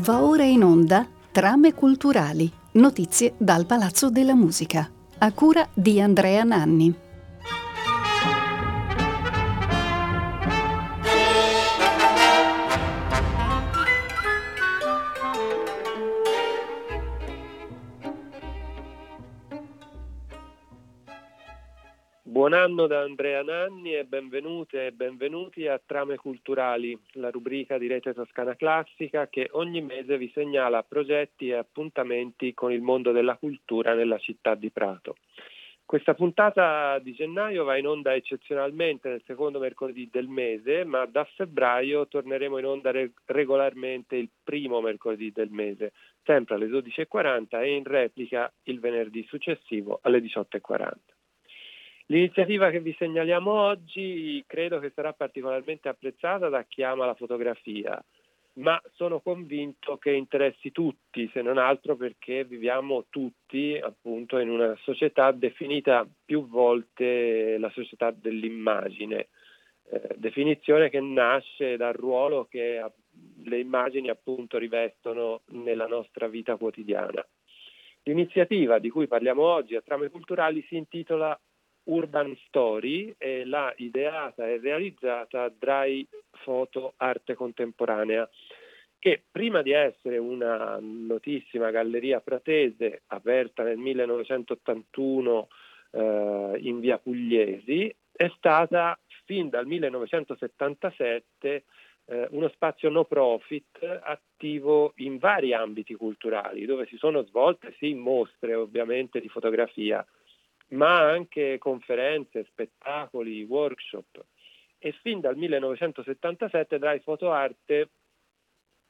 Va ora in onda Trame culturali, notizie dal Palazzo della Musica, a cura di Andrea Nanni. Buon anno da Andrea Nanni e benvenute e benvenuti a Trame Culturali, la rubrica di Rete Toscana Classica che ogni mese vi segnala progetti e appuntamenti con il mondo della cultura nella città di Prato. Questa puntata di gennaio va in onda eccezionalmente nel secondo mercoledì del mese, ma da febbraio torneremo in onda regolarmente il primo mercoledì del mese, sempre alle 12.40 e in replica il venerdì successivo alle 18.40. L'iniziativa che vi segnaliamo oggi credo che sarà particolarmente apprezzata da chi ama la fotografia, ma sono convinto che interessi tutti, se non altro perché viviamo tutti appunto in una società definita più volte la società dell'immagine, eh, definizione che nasce dal ruolo che le immagini appunto rivestono nella nostra vita quotidiana. L'iniziativa di cui parliamo oggi a Trame Culturali si intitola Urban Story e l'ha ideata e realizzata Dry Photo Arte Contemporanea che prima di essere una notissima galleria pratese aperta nel 1981 eh, in via Pugliesi è stata fin dal 1977 eh, uno spazio no profit attivo in vari ambiti culturali dove si sono svolte sì mostre ovviamente di fotografia ma anche conferenze, spettacoli, workshop. E fin dal 1977 Dry Photo Arte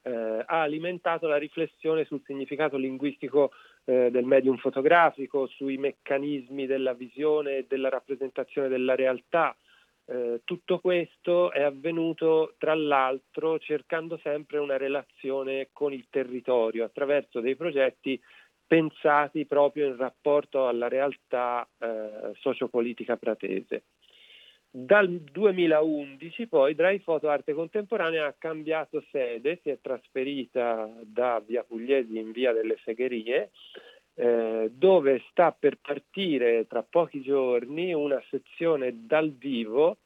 eh, ha alimentato la riflessione sul significato linguistico eh, del medium fotografico, sui meccanismi della visione e della rappresentazione della realtà. Eh, tutto questo è avvenuto tra l'altro cercando sempre una relazione con il territorio attraverso dei progetti pensati proprio in rapporto alla realtà eh, sociopolitica pratese. Dal 2011 poi Dry Photo Arte Contemporanea ha cambiato sede, si è trasferita da via Pugliesi in via delle Segherie, eh, dove sta per partire tra pochi giorni una sezione dal vivo,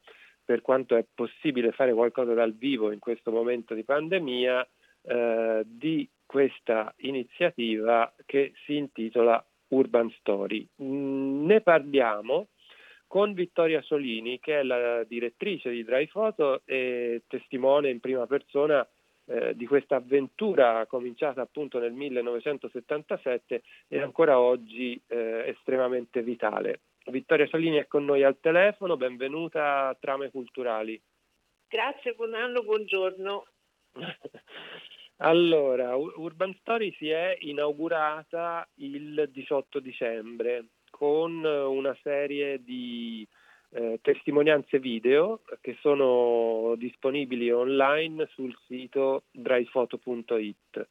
per quanto è possibile fare qualcosa dal vivo in questo momento di pandemia, eh, di questa iniziativa che si intitola Urban Story. Mm, ne parliamo con Vittoria Solini, che è la direttrice di Dry Photo e testimone in prima persona eh, di questa avventura cominciata appunto nel 1977 e ancora oggi eh, estremamente vitale. Vittoria Solini è con noi al telefono, benvenuta a Trame Culturali. Grazie, buon anno, buongiorno. Allora, Urban Story si è inaugurata il 18 dicembre con una serie di eh, testimonianze video che sono disponibili online sul sito dryphoto.it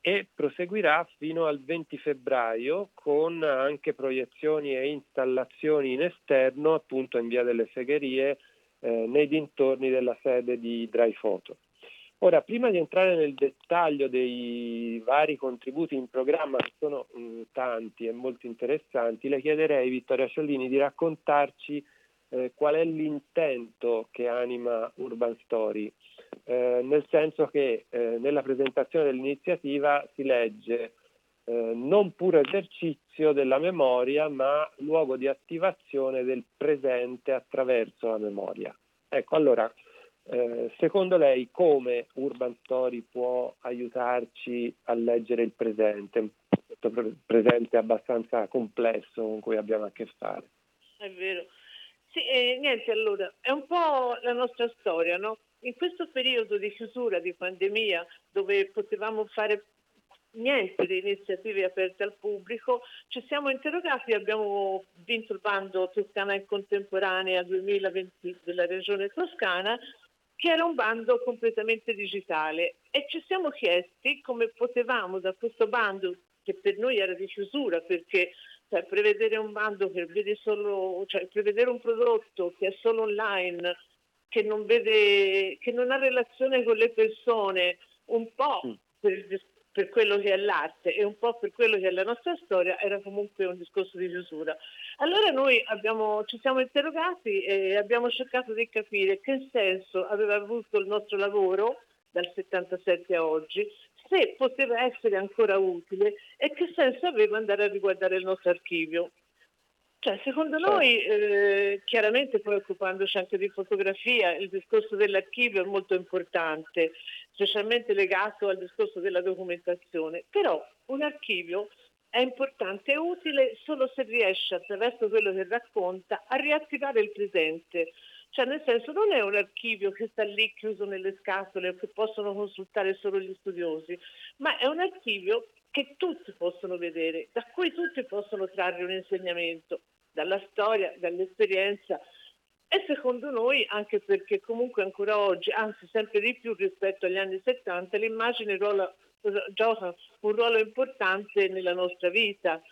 e proseguirà fino al 20 febbraio con anche proiezioni e installazioni in esterno appunto in via delle segherie eh, nei dintorni della sede di Dryphoto. Ora, prima di entrare nel dettaglio dei vari contributi in programma, che sono mh, mm, tanti e molto interessanti, le chiederei, Vittoria Ciollini, di raccontarci eh, qual è l'intento che anima Urban Story, eh, nel senso che eh, nella presentazione dell'iniziativa si legge eh, non puro esercizio della memoria, ma luogo di attivazione del presente attraverso la memoria. Ecco, allora eh, secondo lei come Urban Story può aiutarci a leggere il presente, questo presente abbastanza complesso con cui abbiamo a che fare? È vero. Sì, eh, niente, allora, è un po' la nostra storia, no? In questo periodo di chiusura, di pandemia, dove potevamo fare niente di iniziative aperte al pubblico, ci siamo interrogati, abbiamo vinto il bando Toscana in contemporanea 2020 della Regione Toscana che era un bando completamente digitale e ci siamo chiesti come potevamo da questo bando che per noi era di chiusura perché cioè, prevedere un bando che vede solo, cioè prevedere un prodotto che è solo online, che non, vede, che non ha relazione con le persone, un po' mm. per, il, per quello che è l'arte e un po' per quello che è la nostra storia era comunque un discorso di chiusura. Allora noi abbiamo, ci siamo interrogati e abbiamo cercato di capire che senso aveva avuto il nostro lavoro dal 77 a oggi, se poteva essere ancora utile e che senso aveva andare a riguardare il nostro archivio. Cioè, secondo certo. noi, eh, chiaramente poi occupandoci anche di fotografia, il discorso dell'archivio è molto importante, specialmente legato al discorso della documentazione, però un archivio è importante e utile solo se riesce attraverso quello che racconta a riattivare il presente. Cioè nel senso non è un archivio che sta lì chiuso nelle scatole o che possono consultare solo gli studiosi, ma è un archivio che tutti possono vedere, da cui tutti possono trarre un insegnamento dalla storia, dall'esperienza. E secondo noi anche perché comunque ancora oggi, anzi sempre di più rispetto agli anni 70, l'immagine ruola, gioca un ruolo importante nella nostra vita.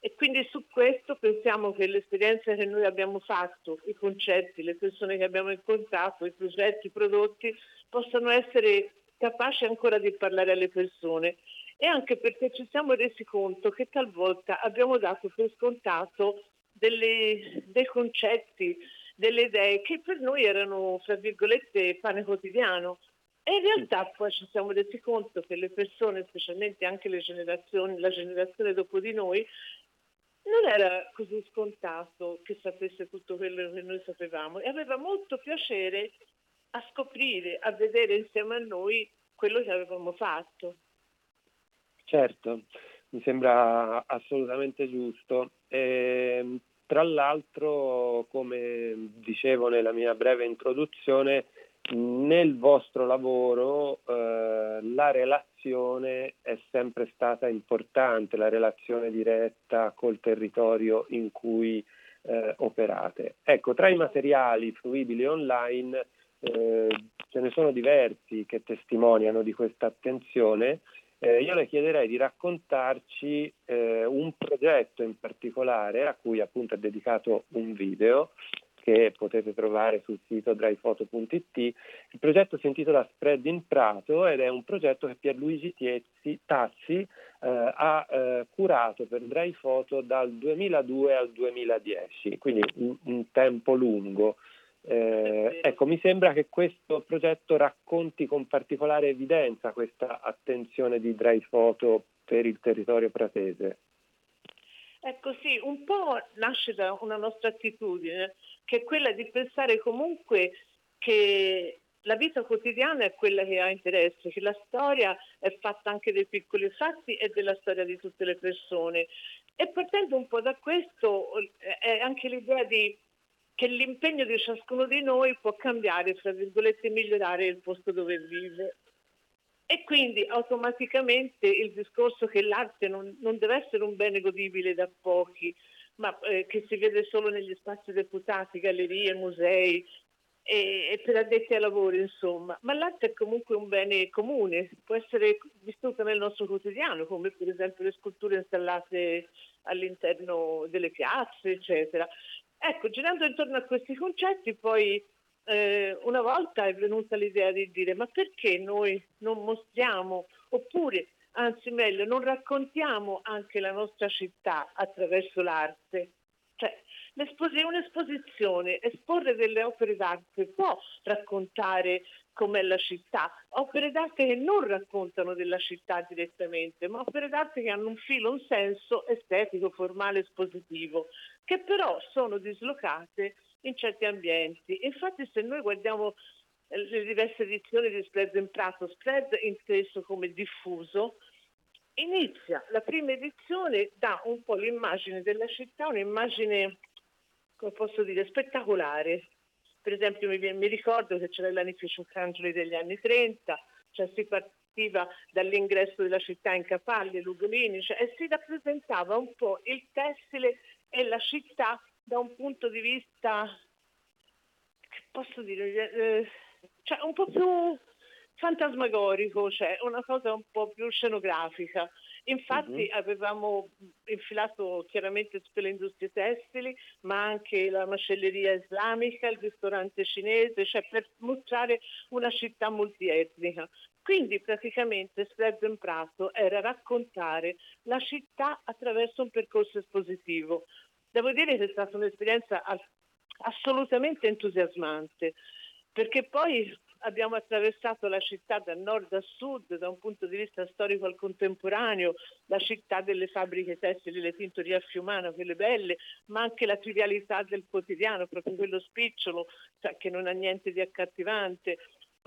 E quindi su questo pensiamo che l'esperienza che noi abbiamo fatto, i concetti, le persone che abbiamo incontrato, i progetti, i prodotti, possano essere capaci ancora di parlare alle persone. E anche perché ci siamo resi conto che talvolta abbiamo dato per scontato delle, dei concetti, delle idee che per noi erano, fra virgolette, pane quotidiano. E in realtà poi ci siamo resi conto che le persone, specialmente anche le generazioni, la generazione dopo di noi, non era così scontato che sapesse tutto quello che noi sapevamo e aveva molto piacere a scoprire, a vedere insieme a noi quello che avevamo fatto. Certo, mi sembra assolutamente giusto. E, ehm, tra l'altro, come dicevo nella mia breve introduzione, nel vostro lavoro eh, la relazione è sempre stata importante, la relazione diretta col territorio in cui eh, operate. Ecco, tra i materiali fruibili online eh, ce ne sono diversi che testimoniano di questa attenzione eh, io le chiederei di raccontarci eh, un progetto in particolare a cui appunto è dedicato un video che potete trovare sul sito dryphoto.it. Il progetto si intitola Spread in Prato ed è un progetto che Pierluigi Tiezzi, Tazzi eh, ha eh, curato per Dryphoto dal 2002 al 2010, quindi un, un tempo lungo. Eh, ecco, mi sembra che questo progetto racconti con particolare evidenza questa attenzione di Dry Photo per il territorio pratese. Ecco sì, un po' nasce da una nostra attitudine, che è quella di pensare comunque che la vita quotidiana è quella che ha interesse, che la storia è fatta anche dei piccoli fatti e della storia di tutte le persone. E partendo un po' da questo è anche l'idea di che l'impegno di ciascuno di noi può cambiare, fra virgolette, migliorare il posto dove vive. E quindi automaticamente il discorso che l'arte non, non deve essere un bene godibile da pochi, ma eh, che si vede solo negli spazi deputati, gallerie, musei e, e, per addetti ai lavori, insomma. Ma l'arte è comunque un bene comune, può essere vissuta nel nostro quotidiano, come per esempio le sculture installate all'interno delle piazze, eccetera. Ecco, girando intorno a questi concetti, poi eh, una volta è venuta l'idea di dire ma perché noi non mostriamo, oppure anzi meglio, non raccontiamo anche la nostra città attraverso l'arte? Cioè, un'esposizione, esporre delle opere d'arte può raccontare com'è la città, opere d'arte che non raccontano della città direttamente, ma opere d'arte che hanno un filo, un senso estetico, formale, espositivo, che però sono dislocate in certi ambienti. Infatti se noi guardiamo eh, le diverse edizioni di Spread in Prato, Spread inteso come diffuso, inizia la prima edizione da un po' l'immagine della città, un'immagine, come posso dire, spettacolare, per esempio mi, mi ricordo che c'era l'anificio Cangeli degli anni 30, cioè si partiva dall'ingresso della città in Capalli, Lugolini, cioè, e si rappresentava un po' il tessile e la città da un punto di vista, che posso dire, eh, cioè un po' più fantasmagorico, cioè una cosa un po' più scenografica. Infatti uh-huh. avevamo infilato chiaramente tutte le industrie tessili, ma anche la macelleria islamica, il ristorante cinese, cioè per mostrare una città multietnica. Quindi praticamente Spread Prato era raccontare la città attraverso un percorso espositivo. Devo dire che è stata un'esperienza assolutamente entusiasmante, perché poi abbiamo attraversato la città da nord a sud, da un punto di vista storico al contemporaneo, la città delle fabbriche tessili, le tintorie a Fiumano, quelle belle, ma anche la trivialità del quotidiano, proprio quello spicciolo, cioè, che non ha niente di accattivante.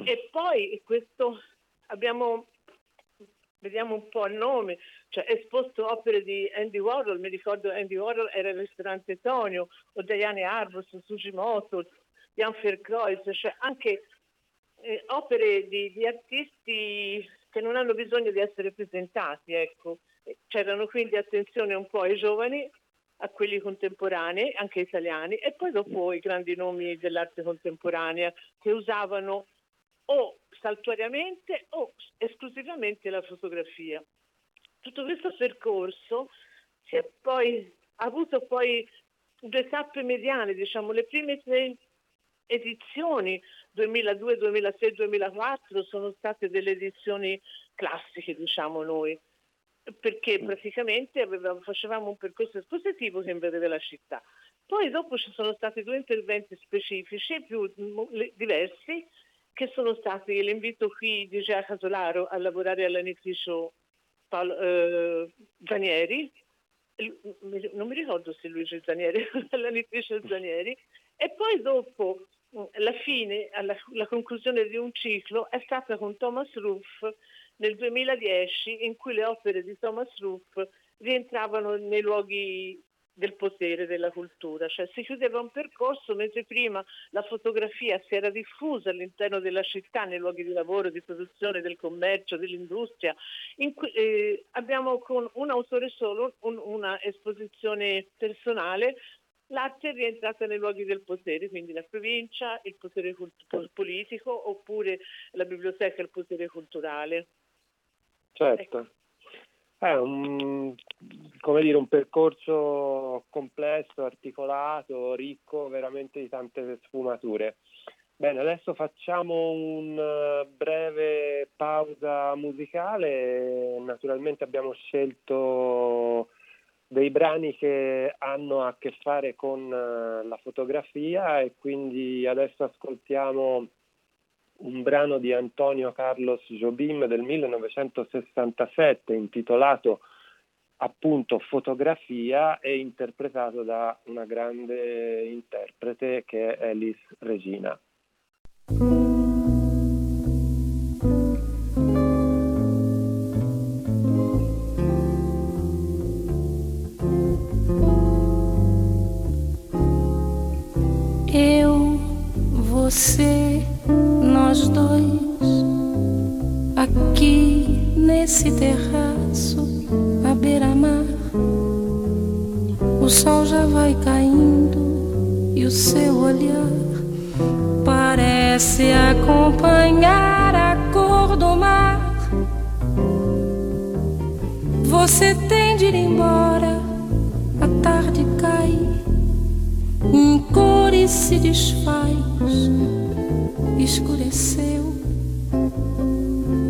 E poi questo abbiamo vediamo un po' il nome, cioè esposto opere di Andy Warhol, mi ricordo Andy Warhol era il ristorante Tonio, o Diane Arbus, Sugimoto, Jan Verkreuz, cioè anche eh, opere di, di, artisti che non hanno bisogno di essere presentati, ecco. C'erano quindi attenzione un po' ai giovani, a quelli contemporanei, anche italiani, e poi dopo i grandi nomi dell'arte contemporanea che usavano o saltuariamente o esclusivamente la fotografia. Tutto questo percorso si è poi, ha avuto poi due tappe mediane, diciamo, le prime tre edizioni 2002, 2006, 2004 sono state delle edizioni classiche, diciamo noi, perché mm. praticamente avevamo, facevamo un percorso espositivo che invedeva la città. Poi dopo ci sono stati due interventi specifici più diversi che sono stati? L'invito qui di Gea Casolaro a lavorare all'anificio Paolo, eh, Zanieri, non mi ricordo se Luigi Zanieri, all'anificio Zanieri, e poi dopo la fine, alla, la conclusione di un ciclo è stata con Thomas Ruff nel 2010 in cui le opere di Thomas Ruff rientravano nei luoghi del potere, della cultura, cioè si chiudeva un percorso mentre prima la fotografia si era diffusa all'interno della città, nei luoghi di lavoro, di produzione, del commercio, dell'industria. Cui, eh, abbiamo con un autore solo un, una esposizione personale L'arte è rientrata nei luoghi del potere, quindi la provincia, il potere cult- politico oppure la biblioteca, il potere culturale. Certo. Ecco. È un, come dire, un percorso complesso, articolato, ricco veramente di tante sfumature. Bene, adesso facciamo una breve pausa musicale. Naturalmente abbiamo scelto dei brani che hanno a che fare con eh, la fotografia e quindi adesso ascoltiamo un brano di Antonio Carlos Jobim del 1967 intitolato appunto Fotografia e interpretato da una grande interprete che è Alice Regina. você, nós dois, aqui nesse terraço à beira-mar. O sol já vai caindo e o seu olhar parece acompanhar a cor do mar. Você tem de ir embora, a tarde cai em cores se desfaz, escureceu.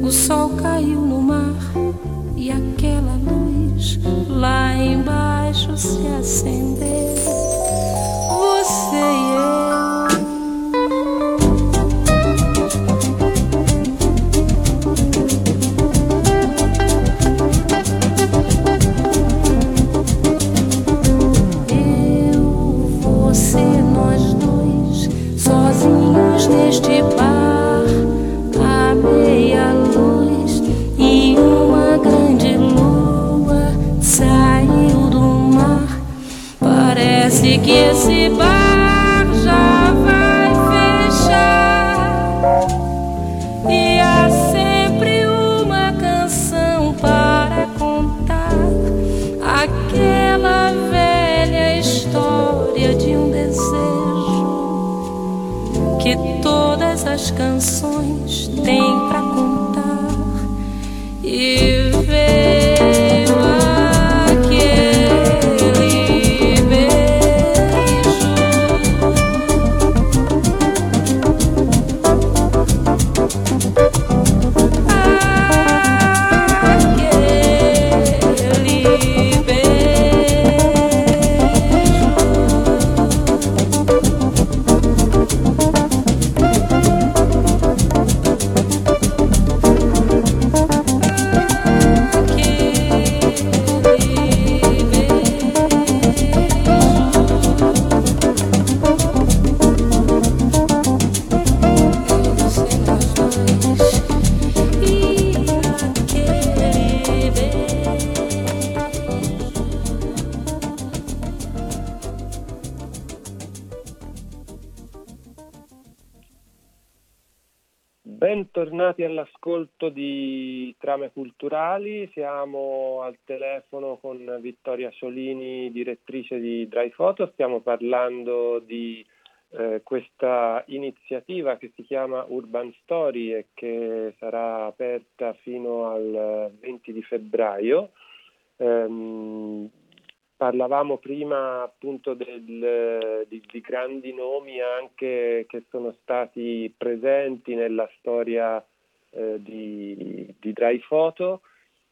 O sol caiu no mar e aquela luz lá embaixo se acendeu. Você e eu. Que todas as canções têm para contar. E Bentornati all'ascolto di Trame Culturali, siamo al telefono con Vittoria Solini, direttrice di Dry Photo, stiamo parlando di eh, questa iniziativa che si chiama Urban Story e che sarà aperta fino al 20 di febbraio. Um, Parlavamo prima appunto del, di, di, grandi nomi anche che sono stati presenti nella storia eh, di, di Dry Photo.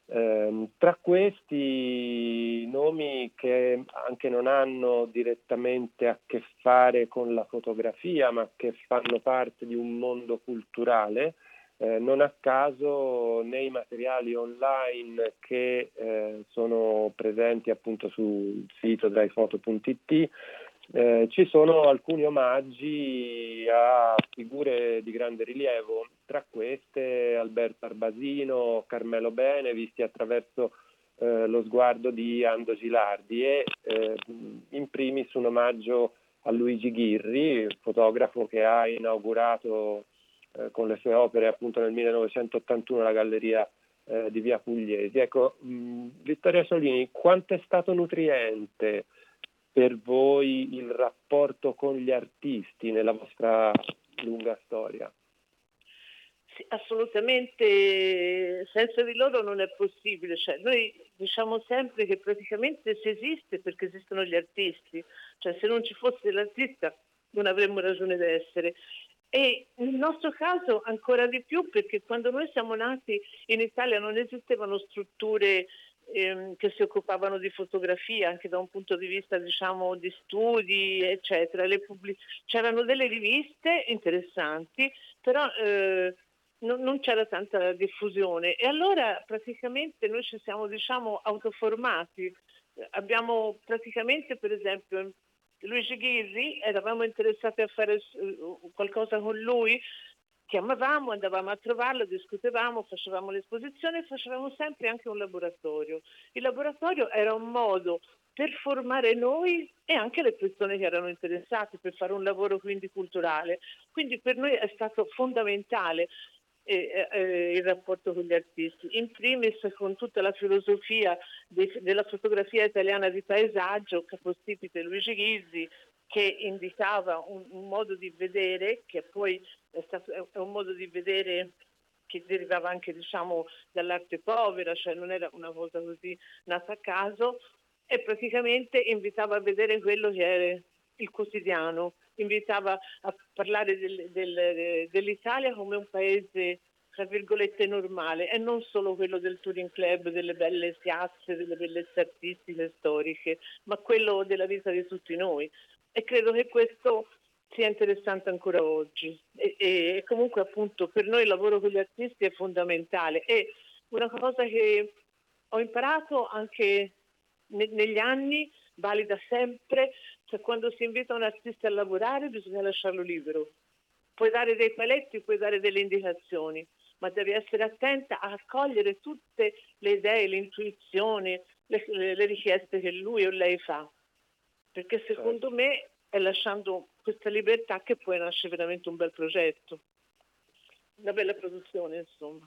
Eh, tra questi nomi che anche non hanno direttamente a che fare con la fotografia, ma che fanno parte di un mondo culturale, eh, non a caso nei materiali online che eh, sono presenti appunto sul sito dryphoto.it eh, ci sono alcuni omaggi a figure di grande rilievo, tra queste Alberto Arbasino, Carmelo Bene, visti attraverso eh, lo sguardo di Ando Gilardi e eh, in primis un omaggio a Luigi Ghirri, fotografo che ha inaugurato eh, con le sue opere appunto nel 1981 la galleria eh, di Via Pugliesi. Ecco, mh, Vittoria Solini, quanto è stato nutriente per voi il rapporto con gli artisti nella vostra lunga storia? Sì, assolutamente, senza di loro non è possibile. Cioè, noi diciamo sempre che praticamente si esiste perché esistono gli artisti, cioè se non ci fosse l'artista non avremmo ragione d'essere. E nel nostro caso ancora di più perché quando noi siamo nati in Italia non esistevano strutture ehm, che si occupavano di fotografia anche da un punto di vista diciamo di studi eccetera. Pubblic- c'erano delle riviste interessanti però eh, non, non, c'era tanta diffusione e allora praticamente noi ci siamo diciamo autoformati. Abbiamo praticamente per esempio Luigi Ghirri, eravamo interessati a fare qualcosa con lui, chiamavamo, andavamo a trovarlo, discutevamo, facevamo l'esposizione e facevamo sempre anche un laboratorio. Il laboratorio era un modo per formare noi e anche le persone che erano interessate per fare un lavoro quindi culturale. Quindi per noi è stato fondamentale eh, eh, il rapporto con gli artisti. In primis con tutta la filosofia de, della fotografia italiana di paesaggio, capostipite Luigi Ghizzi, che indicava un, un, modo di vedere che poi è, stato, è un modo di vedere che derivava anche diciamo, dall'arte povera, cioè non era una cosa così nata a caso, e praticamente invitava a vedere quello che era il quotidiano, invitava a parlare del, del, dell'Italia come un paese tra virgolette normale e non solo quello del touring club, delle belle piazze, delle bellezze artistiche, storiche, ma quello della vita di tutti noi. E credo che questo sia interessante ancora oggi. E, e comunque appunto per noi il lavoro con gli artisti è fondamentale. E una cosa che ho imparato anche ne, negli anni, valida sempre, cioè quando si invita un artista a lavorare bisogna lasciarlo libero. Puoi dare dei paletti, puoi dare delle indicazioni, ma devi essere attenta a accogliere tutte le idee, le intuizioni, le, le richieste che lui o lei fa. Perché secondo certo. me è lasciando questa libertà che poi nasce veramente un bel progetto, una bella produzione insomma.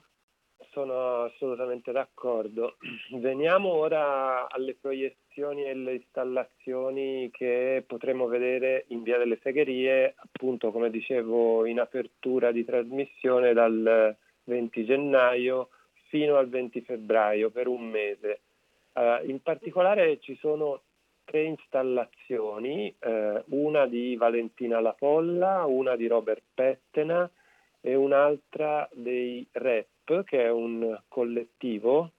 Sono assolutamente d'accordo. Veniamo ora alle proiezioni e alle installazioni che potremo vedere in Via delle Segherie, appunto come dicevo in apertura di trasmissione dal 20 gennaio fino al 20 febbraio per un mese. Uh, in particolare ci sono tre installazioni, uh, una di Valentina La Polla, una di Robert Pettena e un'altra dei REP, che è un collettivo.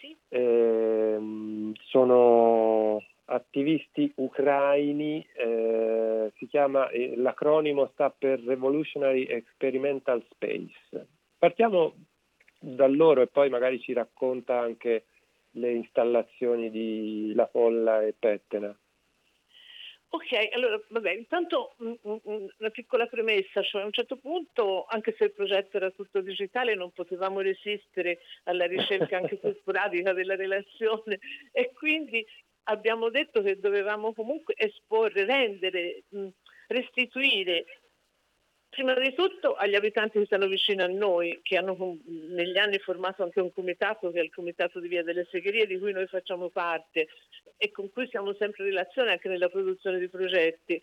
Sì. Eh, sono attivisti ucraini, eh, si chiama, eh, l'acronimo sta per Revolutionary Experimental Space. Partiamo da loro e poi magari ci racconta anche le installazioni di La Folla e Pettena. Ok, allora vabbè, intanto una piccola premessa, cioè a un certo punto, anche se il progetto era tutto digitale, non potevamo resistere alla ricerca anche più sporadica della relazione e quindi abbiamo detto che dovevamo comunque esporre, rendere, restituire Prima di tutto agli abitanti che stanno vicino a noi, che hanno negli anni formato anche un comitato, che è il comitato di Via delle Segherie, di cui noi facciamo parte e con cui siamo sempre in relazione anche nella produzione di progetti.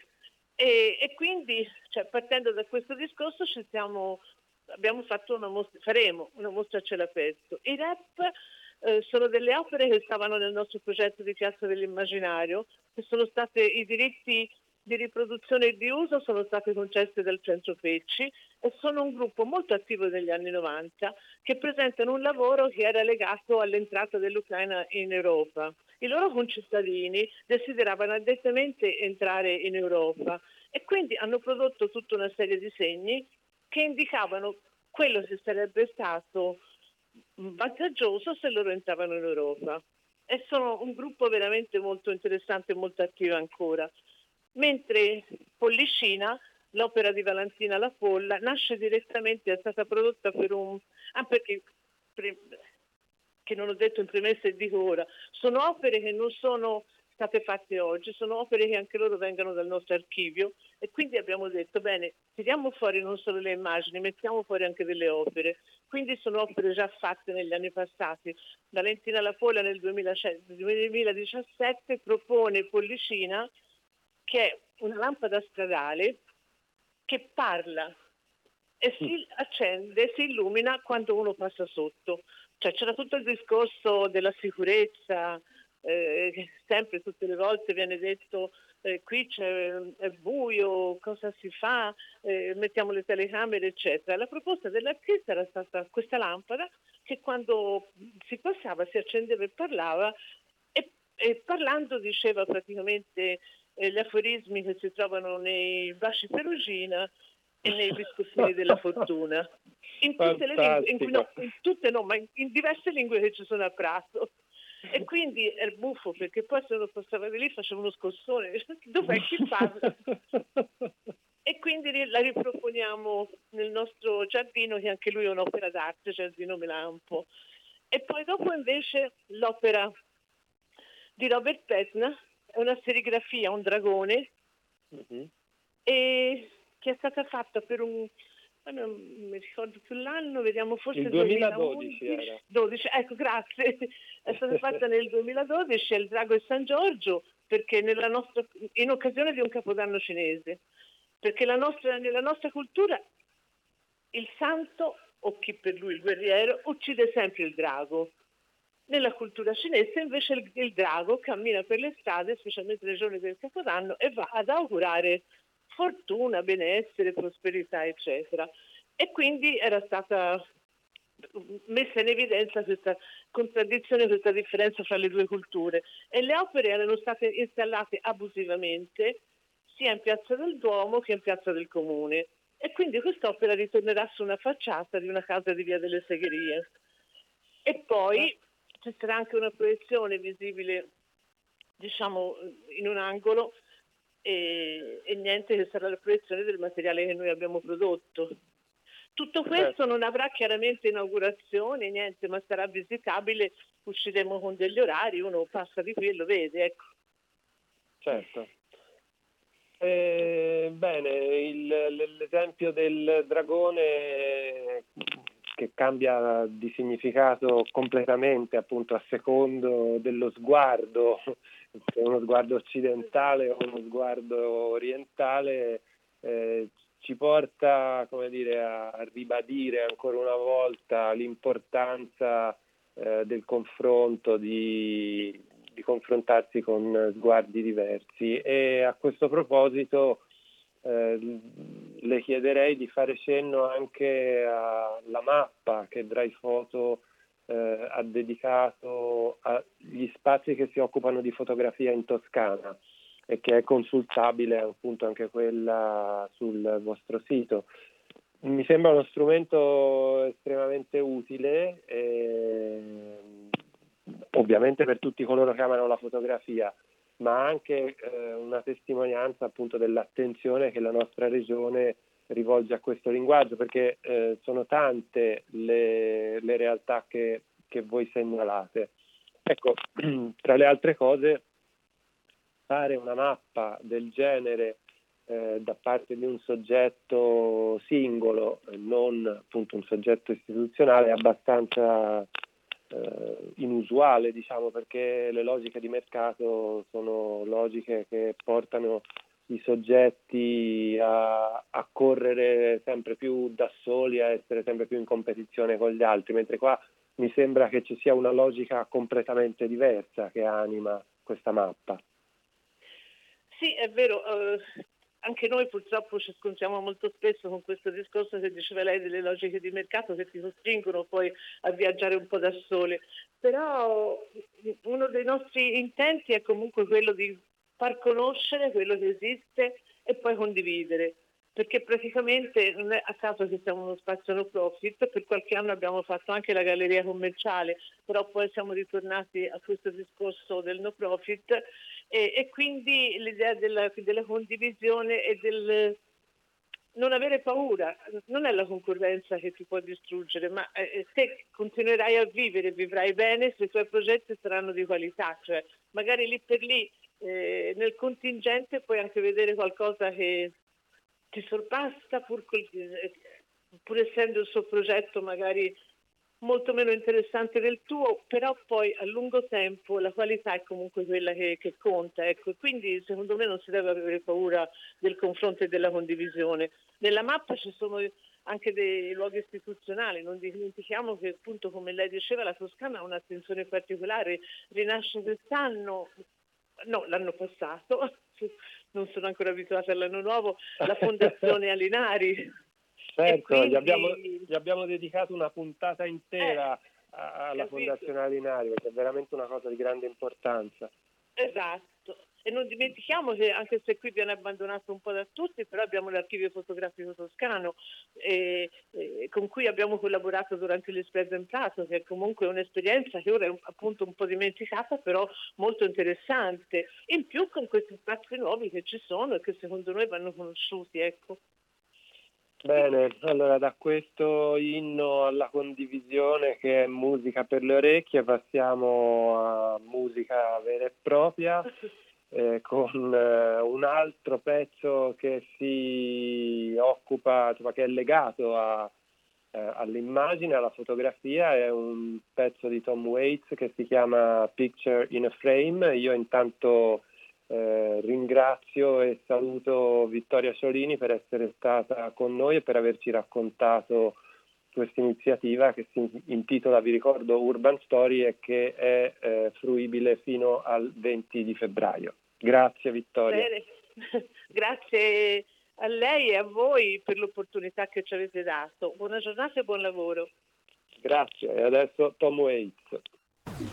E, e quindi, cioè, partendo da questo discorso, siamo, una mostra, faremo una mostra a cielo aperto. I rap eh, sono delle opere che stavano nel nostro progetto di Piazza dell'Immaginario, che sono state i diritti di riproduzione e di uso sono state concesse dal Centro Pecci e sono un gruppo molto attivo negli anni 90 che presentano un lavoro che era legato all'entrata dell'Ucraina in Europa. I loro concittadini desideravano adettamente entrare in Europa e quindi hanno prodotto tutta una serie di segni che indicavano quello che sarebbe stato vantaggioso se loro entravano in Europa. E sono un gruppo veramente molto interessante e molto attivo ancora mentre Pollicina, l'opera di Valentina La Folla, nasce direttamente, è stata prodotta per un... Ah, perché, pre, che non ho detto in premessa e dico ora, sono opere che non sono state fatte oggi, sono opere che anche loro vengono dal nostro archivio e quindi abbiamo detto bene, tiriamo fuori non solo le immagini, mettiamo fuori anche delle opere. Quindi sono opere già fatte negli anni passati. Valentina La Folla nel 2017 propone Pollicina che è una lampada stradale che parla e si accende, si illumina quando uno passa sotto. Cioè c'era tutto il discorso della sicurezza, eh, sempre tutte le volte viene detto eh, qui c'è, è buio, cosa si fa, eh, mettiamo le telecamere, eccetera. La proposta dell'artista era stata questa lampada che quando si passava si accendeva e parlava e, e parlando diceva praticamente eh, gli aforismi che si trovano nei baci perugina e nei biscottini della fortuna. In tutte le lingue, in, no, in tutte no, ma in, in, diverse lingue che ci sono a Prato. E quindi è buffo perché poi se uno passava di lì faceva uno scossone, dov'è chi parla? e quindi la riproponiamo nel nostro giardino che anche lui è un'opera d'arte, Giardino Melampo. E poi dopo invece l'opera di Robert Petna è una serigrafia, un dragone, uh-huh. e che è stata fatta per un, non mi ricordo più l'anno, vediamo forse il 2012 2011, era. 12, ecco, grazie. È stata fatta nel 2012 è il Drago e San Giorgio perché nostra, in occasione di un capodanno cinese. Perché la nostra, nella nostra cultura il santo, o chi per lui il guerriero, uccide sempre il drago. Nella cultura cinese invece il, il, drago cammina per le strade, specialmente nei giorni del Capodanno, e va ad augurare fortuna, benessere, prosperità, eccetera. E quindi era stata messa in evidenza questa contraddizione, questa differenza fra le due culture. E le opere erano state installate abusivamente sia in Piazza del Duomo che in Piazza del Comune. E quindi quest'opera ritornerà su una facciata di una casa di Via delle Segherie. E poi ci sarà anche una proiezione visibile diciamo in un angolo e, e, niente che sarà la proiezione del materiale che noi abbiamo prodotto. Tutto certo. questo non avrà chiaramente inaugurazione, niente, ma sarà visitabile, usciremo con degli orari, uno passa di qui e lo vede, ecco. Certo. Eh, bene, il, l'esempio del dragone che cambia di significato completamente appunto a secondo dello sguardo, se uno sguardo occidentale o uno sguardo orientale, eh, ci porta come dire, a ribadire ancora una volta l'importanza eh, del confronto, di, di confrontarsi con sguardi diversi. E a questo proposito eh, le chiederei di fare cenno anche alla mappa che Dry Photo eh, ha dedicato agli spazi che si occupano di fotografia in Toscana e che è consultabile appunto anche quella sul vostro sito. Mi sembra uno strumento estremamente utile, eh, ovviamente per tutti coloro che amano la fotografia, ma anche eh, una testimonianza appunto dell'attenzione che la nostra regione rivolge a questo linguaggio, perché eh, sono tante le, le realtà che, che, voi segnalate. Ecco, tra le altre cose, fare una mappa del genere eh, da parte di un soggetto singolo, non appunto un soggetto istituzionale, è abbastanza inusuale, diciamo, perché le logiche di mercato sono logiche che portano i soggetti a, a, correre sempre più da soli, a essere sempre più in competizione con gli altri, mentre qua mi sembra che ci sia una logica completamente diversa che anima questa mappa. Sì, è vero, uh, anche noi purtroppo ci scontriamo molto spesso con questo discorso che diceva lei delle logiche di mercato che ti costringono poi a viaggiare un po' da sole, però uno dei nostri intenti è comunque quello di far conoscere quello che esiste e poi condividere perché praticamente non è a caso che siamo uno spazio no profit, per qualche anno abbiamo fatto anche la galleria commerciale, però poi siamo ritornati a questo discorso del no profit e, e quindi l'idea della, della, condivisione e del non avere paura, non è la concorrenza che ti può distruggere, ma eh, se continuerai a vivere, vivrai bene se i tuoi progetti saranno di qualità, cioè magari lì per lì eh, nel contingente puoi anche vedere qualcosa che ti sorpassa pur, col, pur essendo il suo progetto magari molto meno interessante del tuo, però poi a lungo tempo la qualità è comunque quella che, che conta. Ecco. Quindi secondo me non si deve avere paura del confronto e della condivisione. Nella mappa ci sono anche dei luoghi istituzionali, non dimentichiamo che appunto come lei diceva la Toscana ha un'attenzione particolare, rinasce quest'anno, no l'anno passato, non sono ancora abituata all'anno nuovo, la Fondazione Alinari. Certo, quindi... gli, abbiamo, gli, abbiamo, dedicato una puntata intera eh, alla capito. Fondazione Alinari, perché è veramente una cosa di grande importanza. Esatto. E non dimentichiamo che anche se qui viene abbandonato un po' da tutti, però abbiamo l'archivio fotografico toscano eh, eh, con cui abbiamo collaborato durante l'Espresso in Prato, che è comunque un'esperienza che ora è appunto un po' dimenticata, però molto interessante. In più con questi spazi nuovi che ci sono e che secondo noi vanno conosciuti. Ecco. Bene, allora da questo inno alla condivisione che è musica per le orecchie passiamo a musica vera e propria. eh, con eh, un altro pezzo che si occupa, insomma, che è legato a, eh, all'immagine, alla fotografia, è un pezzo di Tom Waits che si chiama Picture in a Frame. Io intanto eh, ringrazio e saluto Vittoria Solini per essere stata con noi e per averci raccontato questa iniziativa che si intitola, vi ricordo, Urban Story e che è eh, fruibile fino al 20 di febbraio. Grazie Vittoria. Bene. Grazie a lei e a voi per l'opportunità che ci avete dato. Buona giornata e buon lavoro. Grazie. E adesso Tom Waits.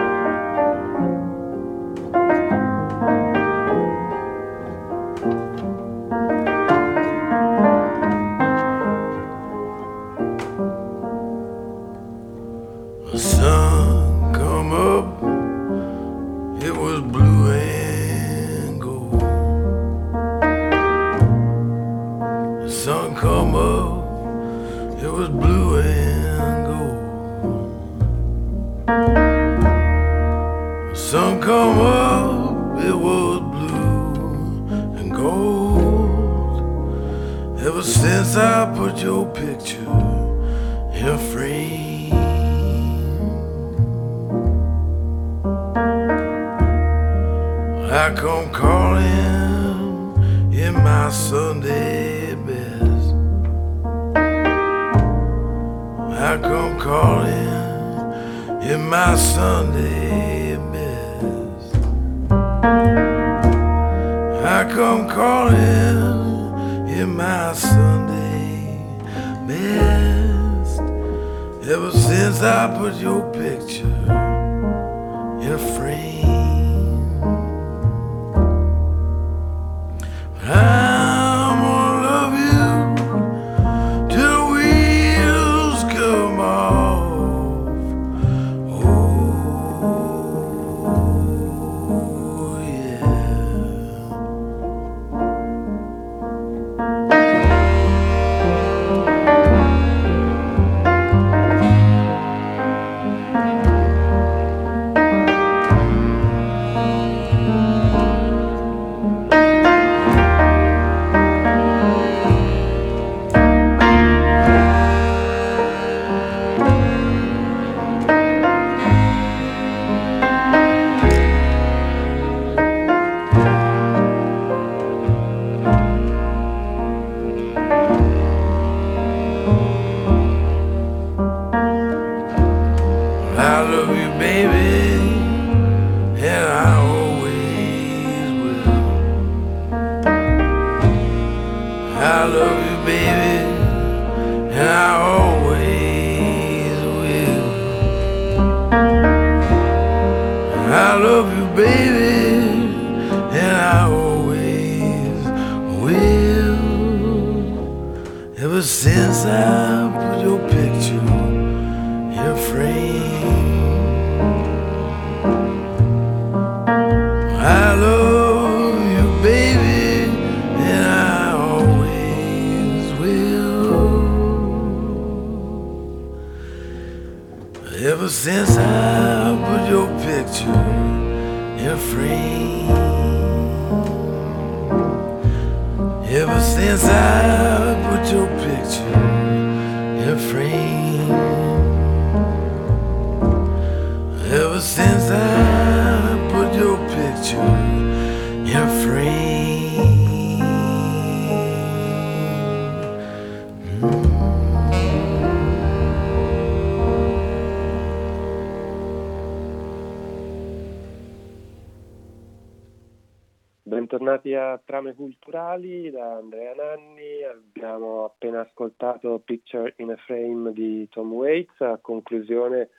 come up, it was blue and gold. Ever since I put your picture in a frame, I come calling in my Sunday best. I come calling in my Sunday. I come calling in my Sunday best. Ever since I put your picture in a frame. scissors. Culturali da Andrea Nanni, abbiamo appena ascoltato Picture in a Frame di Tom Waits a conclusione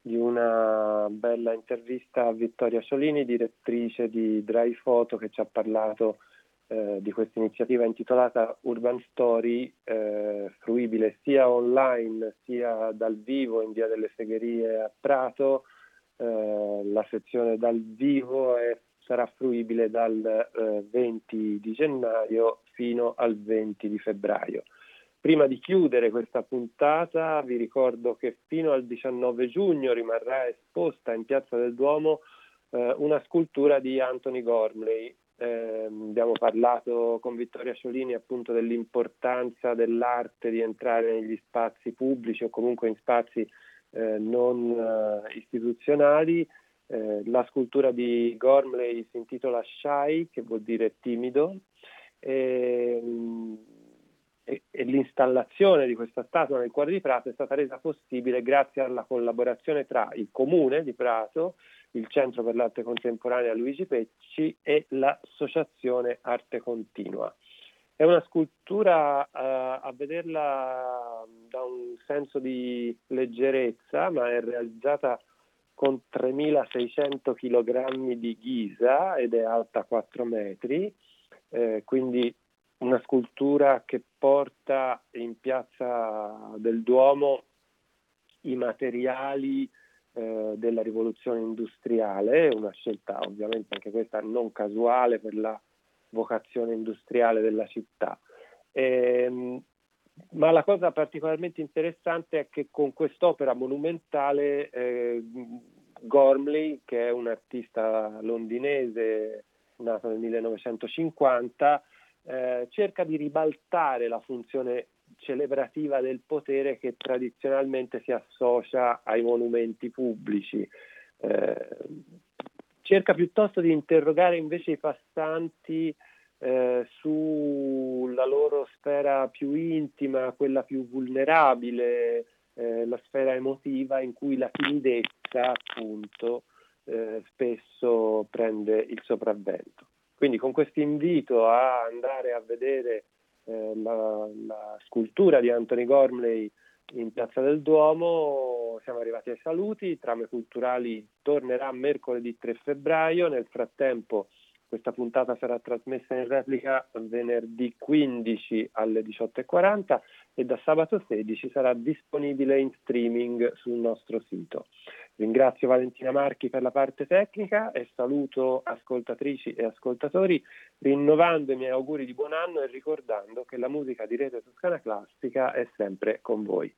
di una bella intervista a Vittoria Ciolini, direttrice di Dry Photo che ci ha parlato eh, di questa iniziativa intitolata Urban Story, eh, fruibile sia online sia dal vivo in via delle Segherie a Prato. Eh, la sezione dal vivo è sarà fruibile dal eh, 20 di gennaio fino al 20 di febbraio. Prima di chiudere questa puntata vi ricordo che fino al 19 giugno rimarrà esposta in Piazza del Duomo eh, una scultura di Anthony Gormley. Eh, abbiamo parlato con Vittoria Ciolini appunto dell'importanza dell'arte di entrare negli spazi pubblici o comunque in spazi eh, non eh, istituzionali eh, la scultura di Gormley si intitola Shy, che vuol dire timido, e, e, e, l'installazione di questa statua nel cuore di Prato è stata resa possibile grazie alla collaborazizione tra il comune di Prato, il Centro per l'Arte Contemporanea Luigi Pecci e l'Associazione Arte Continua. È una scultura uh, a vederla da un senso di leggerezza, ma è realizzata con 3.600 kg di ghisa ed è alta 4 metri, eh, quindi una scultura che porta in piazza del Duomo i materiali eh, della rivoluzione industriale, una scelta ovviamente anche questa non casuale per la vocazione industriale della città. E, ehm, ma la cosa particolarmente interessante è che con quest'opera monumentale eh, Gormley, che è un artista londinese nato nel 1950, eh, cerca di ribaltare la funzione celebrativa del potere che tradizionalmente si associa ai monumenti pubblici. Eh, cerca piuttosto di interrogare invece i passanti eh, sulla loro sfera più intima, quella più vulnerabile, eh, la sfera emotiva in cui la timidezza appunto eh, spesso prende il sopravvento. Quindi con questo invito a andare a vedere eh, la, la, scultura di Anthony Gormley in Piazza del Duomo siamo arrivati ai saluti, Trame Culturali tornerà mercoledì 3 febbraio, nel frattempo questa puntata sarà trasmessa in replica venerdì 15 alle 18.40 e da sabato 16 sarà disponibile in streaming sul nostro sito. Ringrazio Valentina Marchi per la parte tecnica e saluto ascoltatrici e ascoltatori rinnovando i miei auguri di buon anno e ricordando che la musica di Rete Toscana Classica è sempre con voi.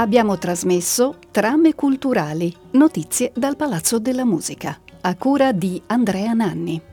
Abbiamo trasmesso Trame culturali, notizie dal Palazzo della Musica, a cura di Andrea Nanni.